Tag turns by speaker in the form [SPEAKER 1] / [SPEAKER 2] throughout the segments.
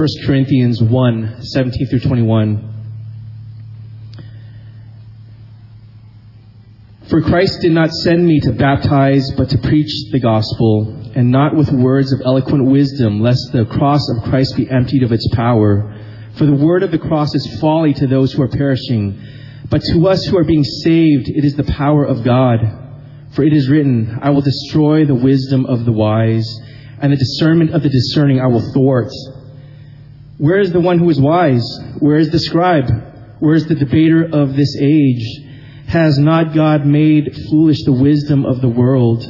[SPEAKER 1] 1 Corinthians 1 17 through 21. For Christ did not send me to baptize, but to preach the gospel, and not with words of eloquent wisdom, lest the cross of Christ be emptied of its power. For the word of the cross is folly to those who are perishing, but to us who are being saved, it is the power of God. For it is written, I will destroy the wisdom of the wise, and the discernment of the discerning I will thwart. Where is the one who is wise? Where is the scribe? Where is the debater of this age? Has not God made foolish the wisdom of the world?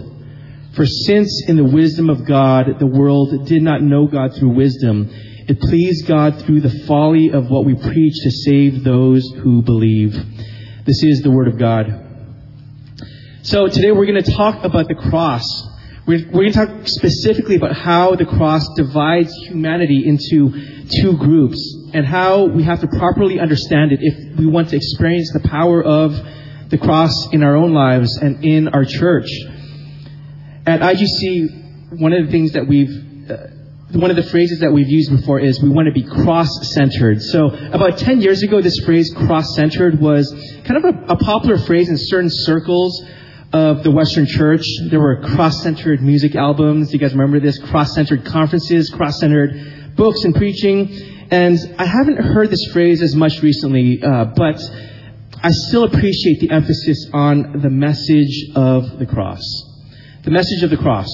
[SPEAKER 1] For since in the wisdom of God the world did not know God through wisdom, it pleased God through the folly of what we preach to save those who believe. This is the Word of God. So today we're going to talk about the cross. We're, we're going to talk specifically about how the cross divides humanity into two groups and how we have to properly understand it if we want to experience the power of the cross in our own lives and in our church. At IGC, one of the things that we've, uh, one of the phrases that we've used before is we want to be cross-centered. So about 10 years ago, this phrase cross-centered was kind of a, a popular phrase in certain circles of the Western Church. There were cross-centered music albums. You guys remember this? Cross-centered conferences, cross-centered books and preaching. And I haven't heard this phrase as much recently, uh, but I still appreciate the emphasis on the message of the cross. The message of the cross.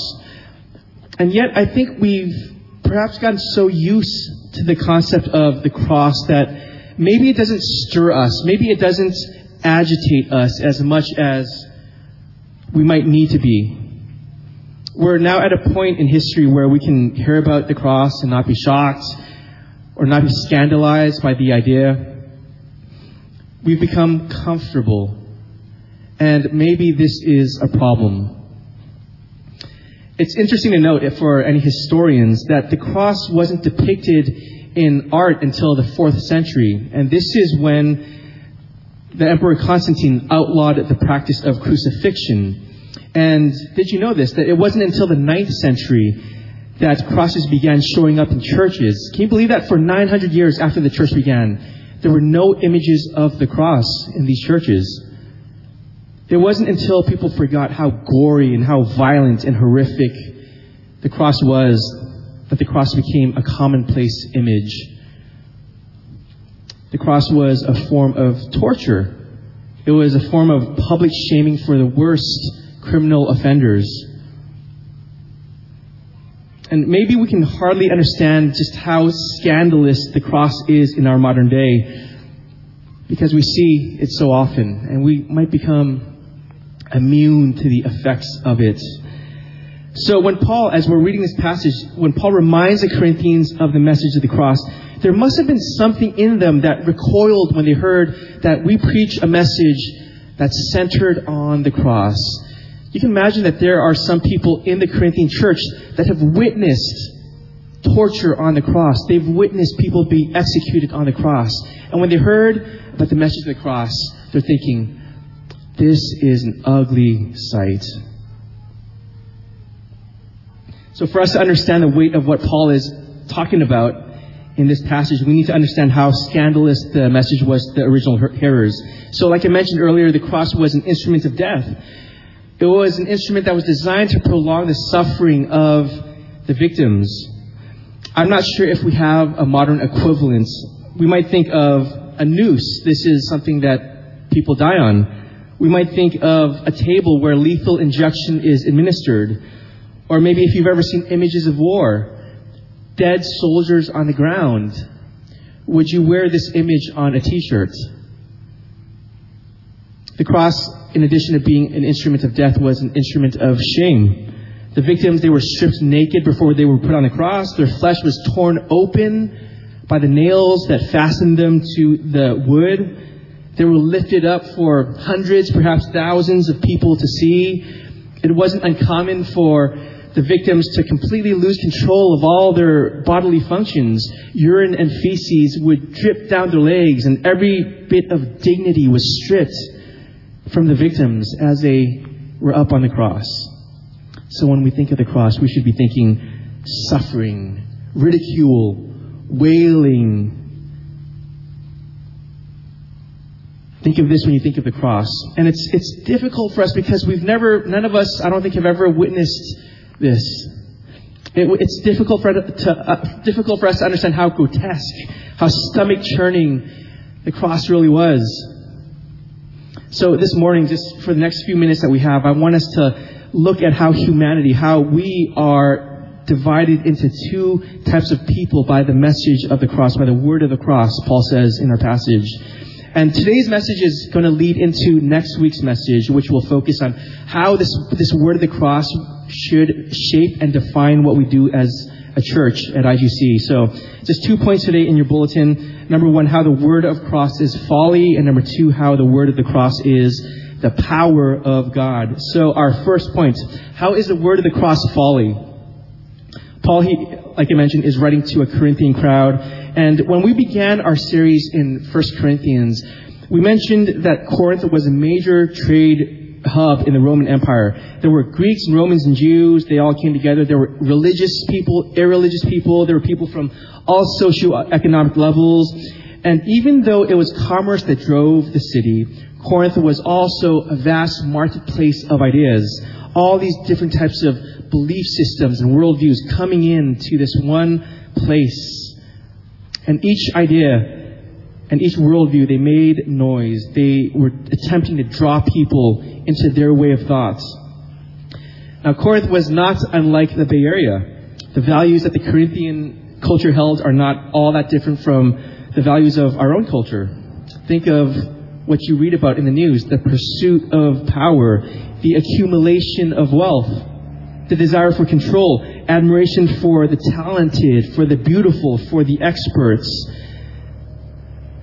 [SPEAKER 1] And yet, I think we've perhaps gotten so used to the concept of the cross that maybe it doesn't stir us. Maybe it doesn't agitate us as much as we might need to be. We're now at a point in history where we can hear about the cross and not be shocked or not be scandalized by the idea we've become comfortable. And maybe this is a problem. It's interesting to note for any historians that the cross wasn't depicted in art until the fourth century. And this is when the Emperor Constantine outlawed the practice of crucifixion. And did you know this? That it wasn't until the ninth century that crosses began showing up in churches. Can you believe that for 900 years after the church began, there were no images of the cross in these churches. It wasn't until people forgot how gory and how violent and horrific the cross was that the cross became a commonplace image. The cross was a form of torture. It was a form of public shaming for the worst criminal offenders. And maybe we can hardly understand just how scandalous the cross is in our modern day because we see it so often and we might become immune to the effects of it. So when Paul, as we're reading this passage, when Paul reminds the Corinthians of the message of the cross, there must have been something in them that recoiled when they heard that we preach a message that's centered on the cross. You can imagine that there are some people in the Corinthian church that have witnessed torture on the cross. They've witnessed people be executed on the cross. And when they heard about the message of the cross, they're thinking, this is an ugly sight. So for us to understand the weight of what Paul is talking about in this passage, we need to understand how scandalous the message was to the original hearers. So like I mentioned earlier, the cross was an instrument of death. It was an instrument that was designed to prolong the suffering of the victims. I'm not sure if we have a modern equivalent. We might think of a noose. This is something that people die on. We might think of a table where lethal injection is administered. Or maybe if you've ever seen images of war, dead soldiers on the ground. Would you wear this image on a t-shirt? The cross, in addition to being an instrument of death, was an instrument of shame. The victims, they were stripped naked before they were put on the cross. Their flesh was torn open by the nails that fastened them to the wood. They were lifted up for hundreds, perhaps thousands of people to see. It wasn't uncommon for the victims to completely lose control of all their bodily functions. Urine and feces would drip down their legs, and every bit of dignity was stripped from the victims as they were up on the cross. So when we think of the cross, we should be thinking suffering, ridicule, wailing. Think of this when you think of the cross. And it's, it's difficult for us because we've never, none of us, I don't think, have ever witnessed this. It, it's difficult for, to, uh, difficult for us to understand how grotesque, how stomach churning the cross really was. So this morning, just for the next few minutes that we have, I want us to look at how humanity, how we are divided into two types of people by the message of the cross, by the word of the cross, Paul says in our passage. And today's message is going to lead into next week's message, which will focus on how this, this word of the cross should shape and define what we do as a church at IGC. So, just two points today in your bulletin. Number one, how the word of cross is folly, and number two, how the word of the cross is the power of God. So, our first point, how is the word of the cross folly? Paul, he, like I mentioned, is writing to a Corinthian crowd, and when we began our series in 1 Corinthians, we mentioned that Corinth was a major trade hub in the Roman Empire. There were Greeks and Romans and Jews. They all came together. There were religious people, irreligious people. There were people from all socioeconomic levels. And even though it was commerce that drove the city, Corinth was also a vast marketplace of ideas. All these different types of belief systems and worldviews coming into this one place. And each idea and each worldview, they made noise. They were attempting to draw people into their way of thoughts. Now, Corinth was not unlike the Bay Area. The values that the Corinthian culture held are not all that different from the values of our own culture. Think of what you read about in the news the pursuit of power, the accumulation of wealth, the desire for control, admiration for the talented, for the beautiful, for the experts.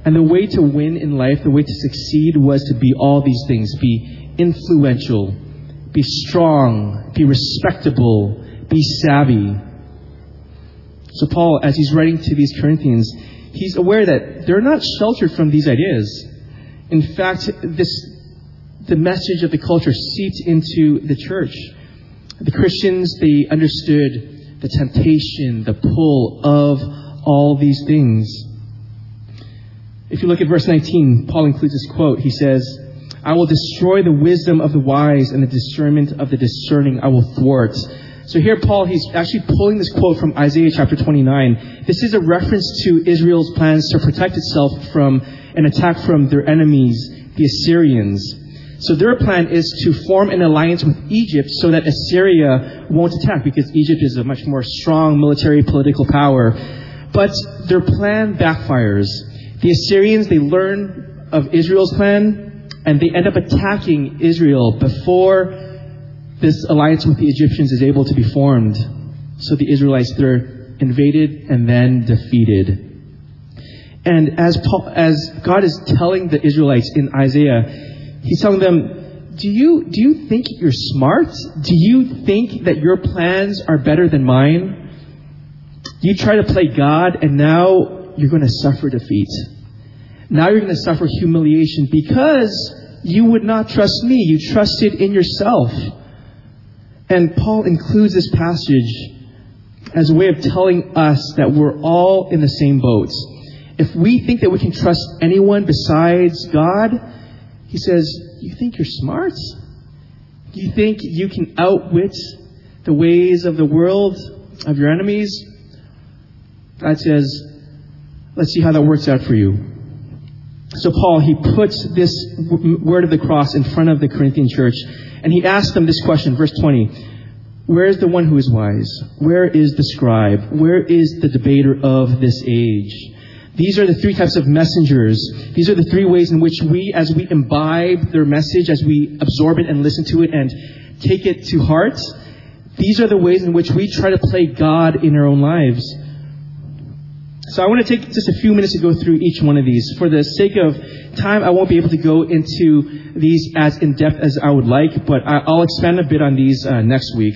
[SPEAKER 1] And the way to win in life, the way to succeed was to be all these things. Be influential, be strong, be respectable, be savvy. So, Paul, as he's writing to these Corinthians, he's aware that they're not sheltered from these ideas. In fact, this, the message of the culture seeped into the church. The Christians, they understood the temptation, the pull of all these things. If you look at verse 19, Paul includes this quote. He says, I will destroy the wisdom of the wise and the discernment of the discerning I will thwart. So here Paul, he's actually pulling this quote from Isaiah chapter 29. This is a reference to Israel's plans to protect itself from an attack from their enemies, the Assyrians. So their plan is to form an alliance with Egypt so that Assyria won't attack because Egypt is a much more strong military political power. But their plan backfires. The Assyrians, they learn of Israel's plan and they end up attacking Israel before this alliance with the Egyptians is able to be formed. So the Israelites, they're invaded and then defeated. And as Paul, as God is telling the Israelites in Isaiah, He's telling them, do you, do you think you're smart? Do you think that your plans are better than mine? You try to play God and now you're going to suffer defeat. Now you're going to suffer humiliation because you would not trust me. You trusted in yourself. And Paul includes this passage as a way of telling us that we're all in the same boat. If we think that we can trust anyone besides God, he says, You think you're smart? You think you can outwit the ways of the world, of your enemies? God says, Let's see how that works out for you. So Paul, he puts this word of the cross in front of the Corinthian church, and he asks them this question, verse 20. Where is the one who is wise? Where is the scribe? Where is the debater of this age? These are the three types of messengers. These are the three ways in which we, as we imbibe their message, as we absorb it and listen to it and take it to heart, these are the ways in which we try to play God in our own lives. So I want to take just a few minutes to go through each one of these. For the sake of time, I won't be able to go into these as in depth as I would like, but I'll expand a bit on these uh, next week.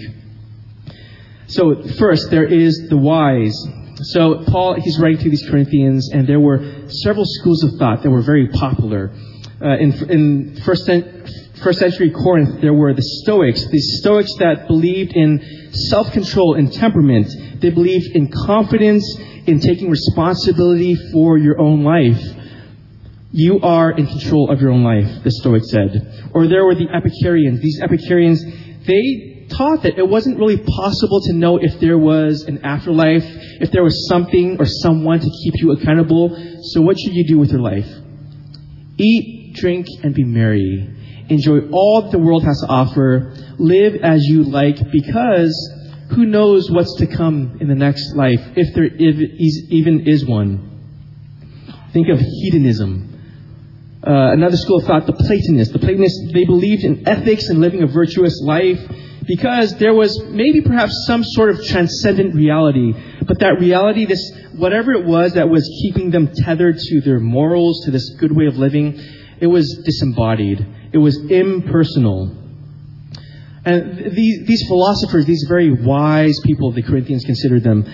[SPEAKER 1] So first, there is the wise. So Paul, he's writing to these Corinthians, and there were several schools of thought that were very popular. Uh, in, in first, first century Corinth, there were the Stoics, these Stoics that believed in self-control and temperament. They believed in confidence, in taking responsibility for your own life. You are in control of your own life, the Stoics said. Or there were the Epicureans. These Epicureans, they taught that it wasn't really possible to know if there was an afterlife, if there was something or someone to keep you accountable. So what should you do with your life? Eat, drink, and be merry. Enjoy all that the world has to offer. Live as you like because who knows what's to come in the next life, if there even is one. Think of hedonism. Uh, another school of thought, the Platonists. The Platonists, they believed in ethics and living a virtuous life because there was maybe perhaps some sort of transcendent reality. But that reality, this, whatever it was that was keeping them tethered to their morals, to this good way of living, it was disembodied. It was impersonal. And these, these philosophers, these very wise people, the Corinthians considered them,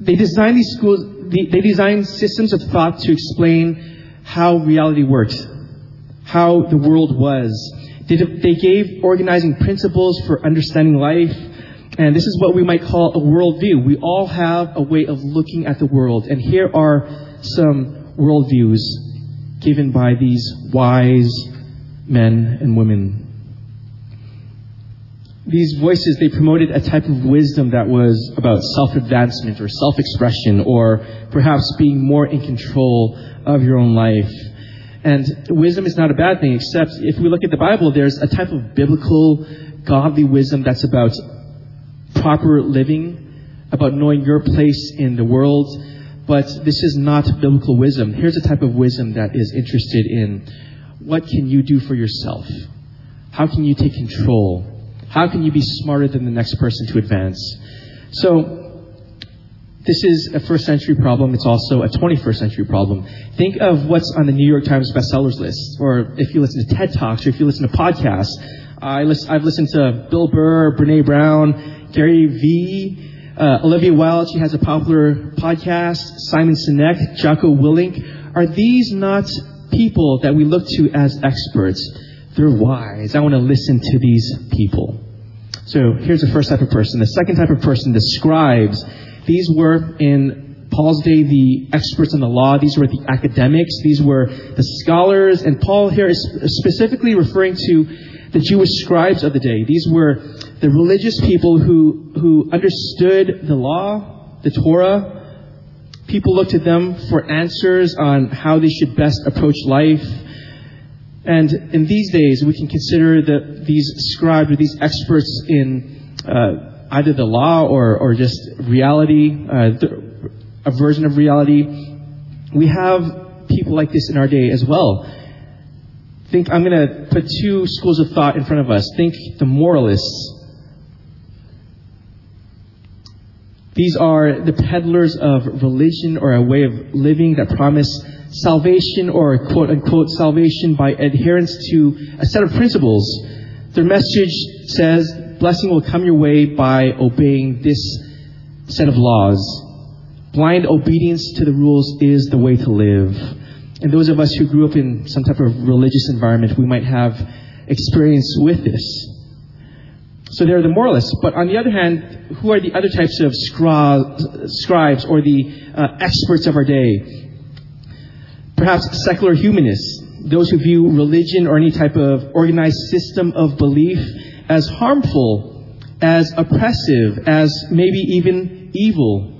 [SPEAKER 1] they designed these schools, they designed systems of thought to explain how reality worked, how the world was. They, gave organizing principles for understanding life, and this is what we might call a worldview. We all have a way of looking at the world, and here are some worldviews given by these wise men and women these voices, they promoted a type of wisdom that was about self-advancement or self-expression or perhaps being more in control of your own life. And wisdom is not a bad thing, except if we look at the Bible, there's a type of biblical, godly wisdom that's about proper living, about knowing your place in the world. But this is not biblical wisdom. Here's a type of wisdom that is interested in what can you do for yourself? How can you take control? How can you be smarter than the next person to advance? So, this is a first century problem. It's also a 21st century problem. Think of what's on the New York Times bestsellers list, or if you listen to TED Talks, or if you listen to podcasts. I I've listened to Bill Burr, Brene Brown, Gary Vee, uh, Olivia Wilde. She has a popular podcast. Simon Sinek, Jocko Willink. Are these not people that we look to as experts? They're wise. I want to listen to these people. So here's the first type of person. The second type of person, the scribes. These were in Paul's day the experts in the law. These were the academics. These were the scholars. And Paul here is specifically referring to the Jewish scribes of the day. These were the religious people who, who understood the law, the Torah. People looked to them for answers on how they should best approach life. And in these days, we can consider that these scribes or these experts in uh, either the law or, or just reality, uh, a version of reality. We have people like this in our day as well. Think I'm going to put two schools of thought in front of us. Think the moralists. These are the peddlers of religion or a way of living that promise salvation or quote unquote salvation by adherence to a set of principles. Their message says blessing will come your way by obeying this set of laws. Blind obedience to the rules is the way to live. And those of us who grew up in some type of religious environment, we might have experience with this. So they're the moralists. But on the other hand, who are the other types of scribes or the uh, experts of our day? perhaps secular humanists, those who view religion or any type of organized system of belief as harmful, as oppressive, as maybe even evil.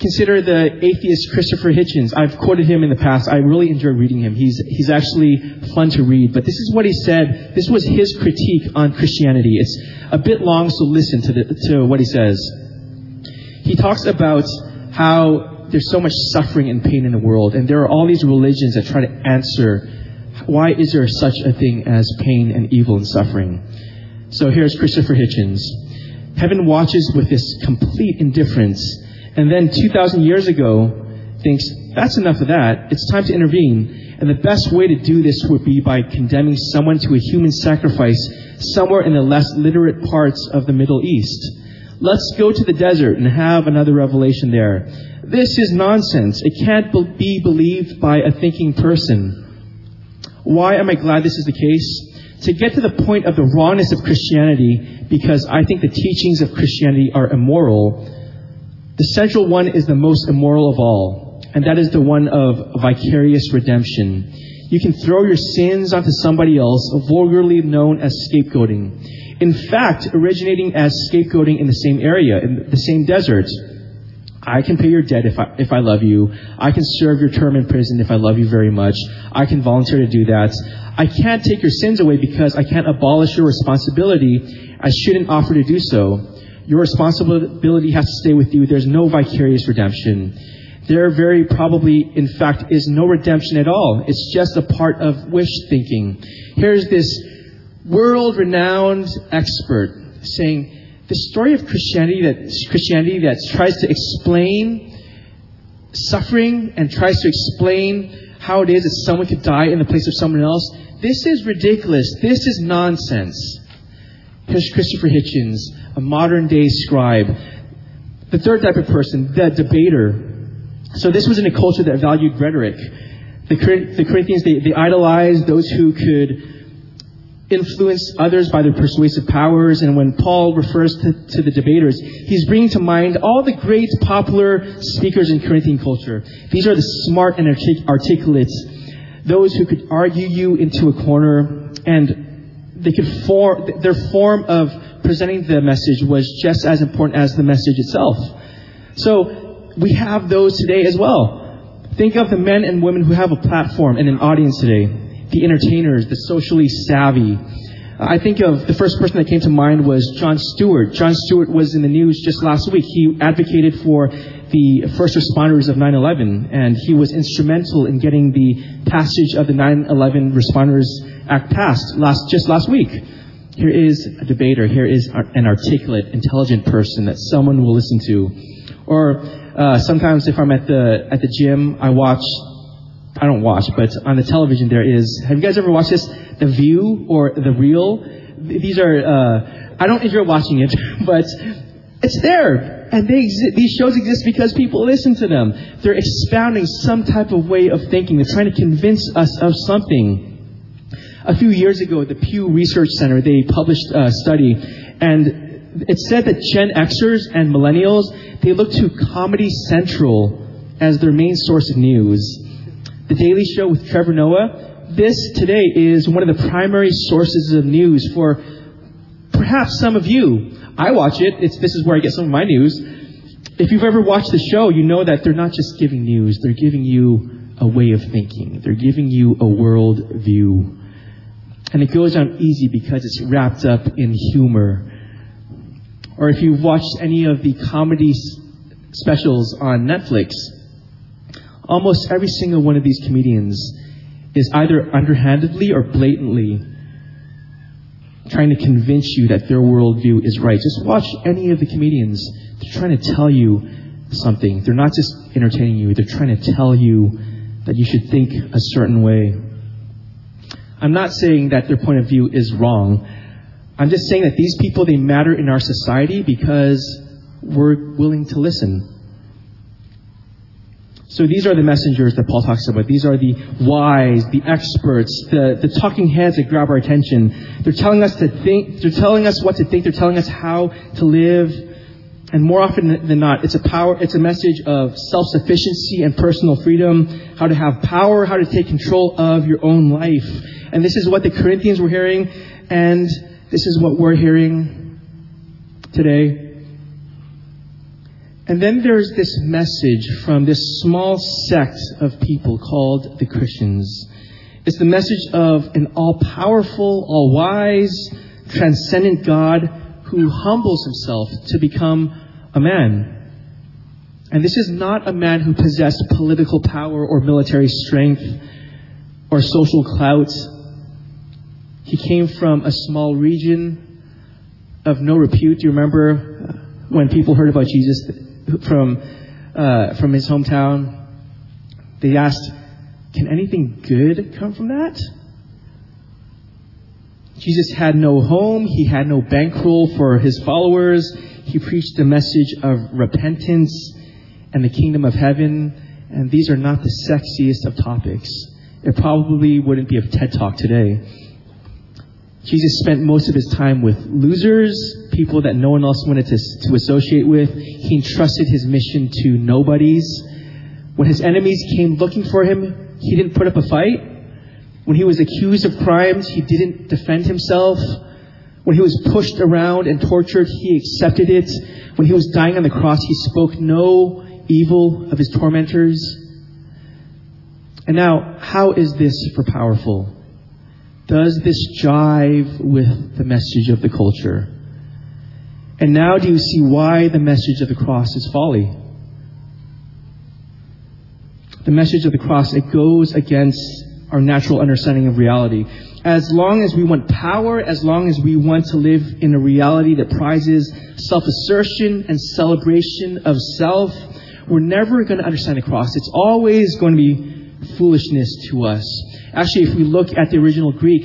[SPEAKER 1] Consider the atheist Christopher Hitchens. I've quoted him in the past. I really enjoy reading him. He's, he's actually fun to read. But this is what he said. This was his critique on Christianity. It's a bit long, so listen to, the, to what he says. He talks about how there's so much suffering and pain in the world, and there are all these religions that try to answer why is there such a thing as pain and evil and suffering. So here's Christopher Hitchens. Heaven watches with this complete indifference, and then 2,000 years ago thinks, that's enough of that. It's time to intervene. And the best way to do this would be by condemning someone to a human sacrifice somewhere in the less literate parts of the Middle East. Let's go to the desert and have another revelation there. This is nonsense. It can't be believed by a thinking person. Why am I glad this is the case? To get to the point of the rawness of Christianity, because I think the teachings of Christianity are immoral, the central one is the most immoral of all, and that is the one of vicarious redemption. You can throw your sins onto somebody else, vulgarly known as scapegoating. In fact, originating as scapegoating in the same area, in the same desert. I can pay your debt if I, if I love you. I can serve your term in prison if I love you very much. I can volunteer to do that. I can't take your sins away because I can't abolish your responsibility. I shouldn't offer to do so. Your responsibility has to stay with you. There's no vicarious redemption. There very probably, in fact, is no redemption at all. It's just a part of wish thinking. Here's this world renowned expert saying, the story of Christianity that Christianity that tries to explain suffering and tries to explain how it is that someone could die in the place of someone else. This is ridiculous. This is nonsense. Here's Christopher Hitchens, a modern day scribe. The third type of person, the debater. So this was in a culture that valued rhetoric. The, the Corinthians, they, they idolized those who could influence others by their persuasive powers. And when Paul refers to, to, the debaters, he's bringing to mind all the great popular speakers in Corinthian culture. These are the smart and artic- articulate, those who could argue you into a corner, and they could form their form of presenting the message was just as important as the message itself. So we have those today as well. Think of the men and women who have a platform and an audience today the entertainers, the socially savvy. I think of the first person that came to mind was Jon Stewart. Jon Stewart was in the news just last week. He advocated for the first responders of 9/11, and he was instrumental in getting the passage of the 9/11 Responders Act passed last just last week. Here is a debater. Here is an articulate, intelligent person that someone will listen to. Or uh, sometimes, if I'm at the at the gym, I watch I don't watch, but on the television there is. Have you guys ever watched this? The View or The Real? These are. Uh, I don't enjoy watching it, but it's there, and they exi- these shows exist because people listen to them. They're expounding some type of way of thinking. They're trying to convince us of something. A few years ago, the Pew Research Center they published a study, and it said that Gen Xers and millennials they look to Comedy Central as their main source of news. The Daily Show with Trevor Noah. This today is one of the primary sources of news for perhaps some of you. I watch it. It's, this is where I get some of my news. If you've ever watched the show, you know that they're not just giving news, they're giving you a way of thinking. They're giving you a world view. And it goes on easy because it's wrapped up in humor. Or if you've watched any of the comedy specials on Netflix, almost every single one of these comedians is either underhandedly or blatantly trying to convince you that their worldview is right. Just watch any of the comedians. They're trying to tell you something. They're not just entertaining you, they're trying to tell you that you should think a certain way. I'm not saying that their point of view is wrong. I'm just saying that these people, they matter in our society because we're willing to listen. So these are the messengers that Paul talks about. These are the wise, the experts, the, the talking heads that grab our attention. They're telling us to think, they're telling us what to think, they're telling us how to live. And more often than not, it's a power, it's a message of self-sufficiency and personal freedom, how to have power, how to take control of your own life. And this is what the Corinthians were hearing, and this is what we're hearing today. And then there's this message from this small sect of people called the Christians. It's the message of an all powerful, all wise, transcendent God who humbles himself to become a man. And this is not a man who possessed political power or military strength or social clout. He came from a small region of no repute. Do you remember when people heard about Jesus? from, uh, from his hometown. They asked, Can anything good come from that? Jesus had no home, he had no bankroll for his followers. He preached a message of repentance and the kingdom of heaven, and these are not the sexiest of topics. it probably wouldn't be a TED Talk today. Jesus spent most of his time with losers, people that no one else wanted to, to associate with. He entrusted his mission to nobodies. When his enemies came looking for him, he didn't put up a fight. When he was accused of crimes, he didn't defend himself. When he was pushed around and tortured, he accepted it. When he was dying on the cross, he spoke no evil of his tormentors. And now, how is this for powerful? Does this jive with the message of the culture? And now do you see why the message of the cross is folly? The message of the cross, it goes against our natural understanding of reality. As long as we want power, as long as we want to live in a reality that prizes self assertion and celebration of self, we're never going to understand the cross. It's always going to be foolishness to us. Actually, if we look at the original Greek,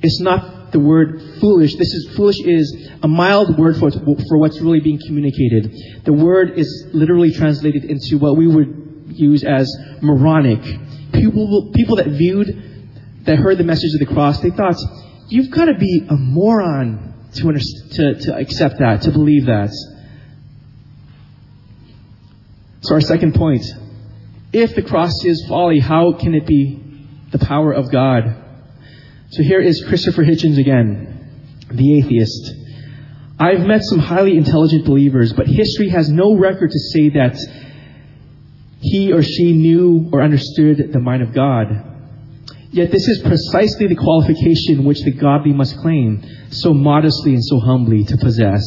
[SPEAKER 1] it's not the word foolish. This is foolish is a mild word for, for what's really being communicated. The word is literally translated into what we would use as moronic people, people that viewed, that heard the message of the cross, they thought, you've got to be a moron to, to, to accept that, to believe that. So our second point, if the cross is folly, how can it be the power of God? So here is Christopher Hitchens again, the atheist. I've met some highly intelligent believers, but history has no record to say that he or she knew or understood the mind of God. Yet this is precisely the qualification which the godly must claim, so modestly and so humbly to possess.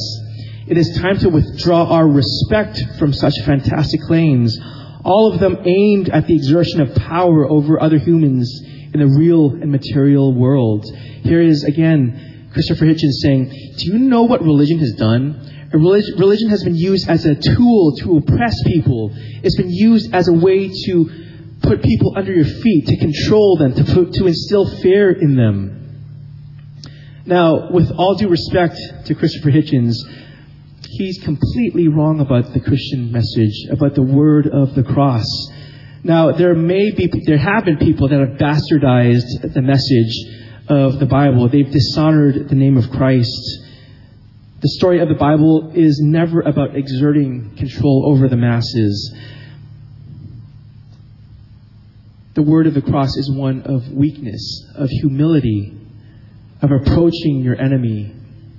[SPEAKER 1] It is time to withdraw our respect from such fantastic claims, all of them aimed at the exertion of power over other humans in the real and material world. Here is again Christopher Hitchens saying, Do you know what religion has done? Religion has been used as a tool to oppress people. It's been used as a way to put people under your feet, to control them, to, put, to instill fear in them. Now, with all due respect to Christopher Hitchens, he's completely wrong about the Christian message, about the word of the cross. Now, there may be, there have been people that have bastardized the message of the Bible. They've dishonored the name of Christ. The story of the Bible is never about exerting control over the masses. The word of the cross is one of weakness, of humility, of approaching your enemy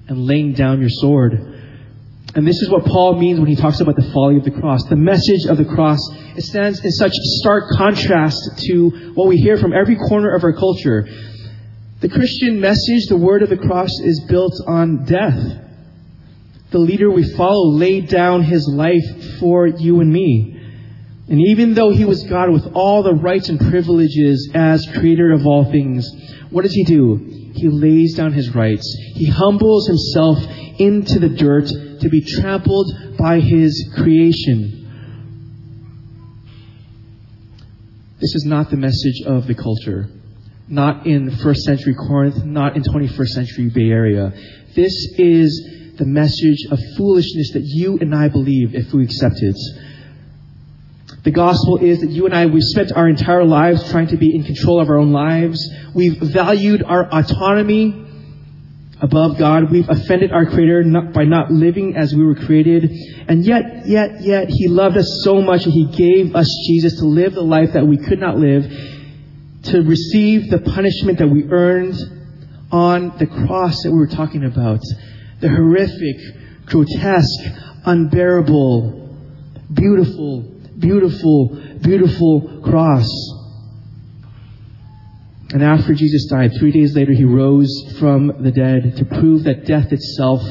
[SPEAKER 1] and laying down your sword. And this is what Paul means when he talks about the folly of the cross. The message of the cross, it stands in such stark contrast to what we hear from every corner of our culture. The Christian message, the word of the cross, is built on death the leader we follow laid down his life for you and me. And even though he was God with all the rights and privileges as creator of all things, what does he do? He lays down his rights. He humbles himself into the dirt to be trampled by his creation. This is not the message of the culture. Not in first century Corinth, not in 21st century Bay Area. This is the message of foolishness that you and I believe if we accept it. The gospel is that you and I, we've spent our entire lives trying to be in control of our own lives. We've valued our autonomy above God. We've offended our Creator by not living as we were created. And yet, yet, yet, He loved us so much that He gave us Jesus to live the life that we could not live, to receive the punishment that we earned on the cross that we were talking about the horrific, grotesque, unbearable, beautiful, beautiful, beautiful cross. And after Jesus died, three days later, he rose from the dead to prove that death itself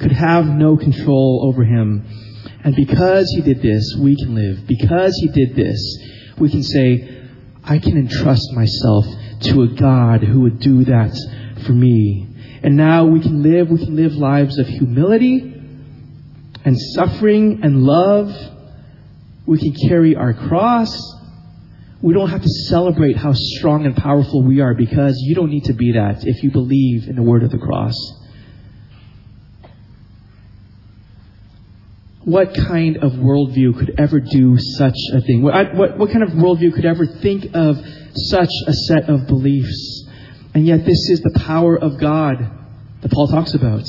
[SPEAKER 1] could have no control over him. And because he did this, we can live. Because he did this, we can say, I can entrust myself to a God who would do that for me. And now we can live, we can live lives of humility and suffering and love. We can carry our cross. We don't have to celebrate how strong and powerful we are because you don't need to be that if you believe in the word of the cross. what kind of worldview could ever do such a thing? What, what, what kind of worldview could ever think of such a set of beliefs? And yet, this is the power of God that Paul talks about.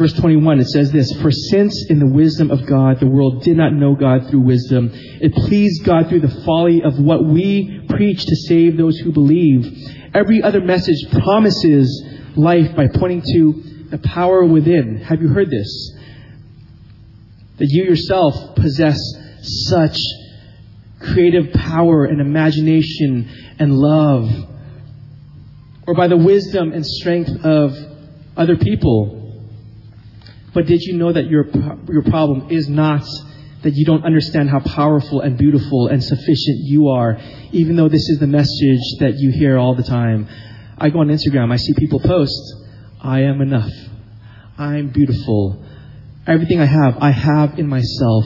[SPEAKER 1] Verse 21, it says this For since in the wisdom of God the world did not know God through wisdom, it pleased God through the folly of what we preach to save those who believe. Every other message promises life by pointing to the power within. Have you heard this? That you yourself possess such creative power and imagination and love. Or by the wisdom and strength of other people. But did you know that your, your problem is not that you don't understand how powerful and beautiful and sufficient you are, even though this is the message that you hear all the time. I go on Instagram, I see people post, I am enough. I'm beautiful. Everything I have, I have in myself.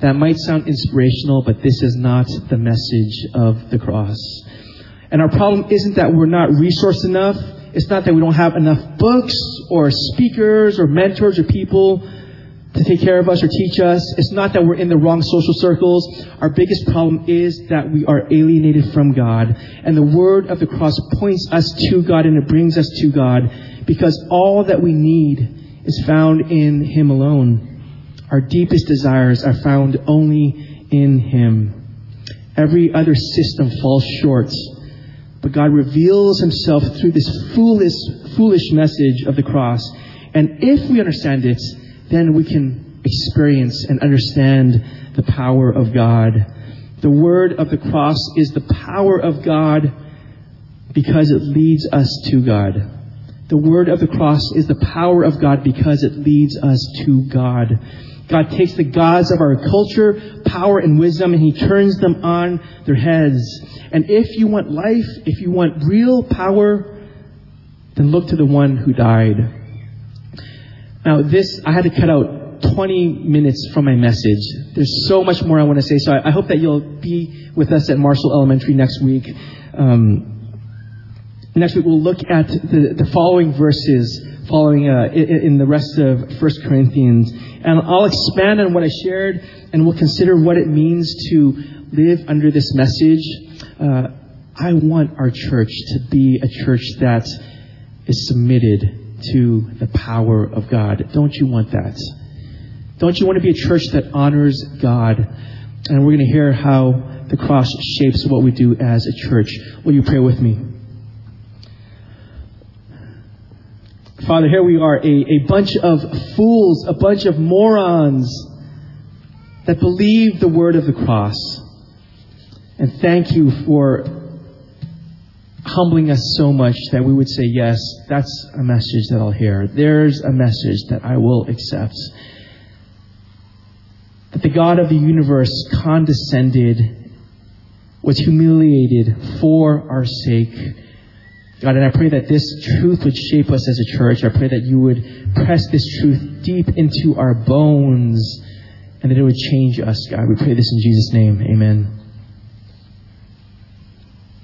[SPEAKER 1] That might sound inspirational, but this is not the message of the cross. And our problem isn't that we're not resourced enough. It's not that we don't have enough books or speakers or mentors or people to take care of us or teach us. It's not that we're in the wrong social circles. Our biggest problem is that we are alienated from God. And the word of the cross points us to God and it brings us to God because all that we need is found in Him alone. Our deepest desires are found only in Him. Every other system falls short. But God reveals Himself through this foolish, foolish message of the cross. And if we understand it, then we can experience and understand the power of God. The word of the cross is the power of God because it leads us to God. The word of the cross is the power of God because it leads us to God. God takes the gods of our culture, power, and wisdom, and He turns them on their heads. And if you want life, if you want real power, then look to the one who died. Now, this, I had to cut out 20 minutes from my message. There's so much more I want to say, so I, I hope that you'll be with us at Marshall Elementary next week. Um, next week, we'll look at the, the following verses following uh, in, the rest of 1 Corinthians. And I'll expand on what I shared, and we'll consider what it means to live under this message. Uh, I want our church to be a church that is submitted to the power of God. Don't you want that? Don't you want to be a church that honors God? And we're going to hear how the cross shapes what we do as a church. Will you pray with me? Father, here we are, a, a bunch of fools, a bunch of morons that believe the word of the cross. And thank you for humbling us so much that we would say, yes, that's a message that I'll hear. There's a message that I will accept. That the God of the universe condescended, was humiliated for our sake. God, and I pray that this truth would shape us as a church. I pray that you would press this truth deep into our bones and that it would change us, God. We pray this in Jesus' name. Amen.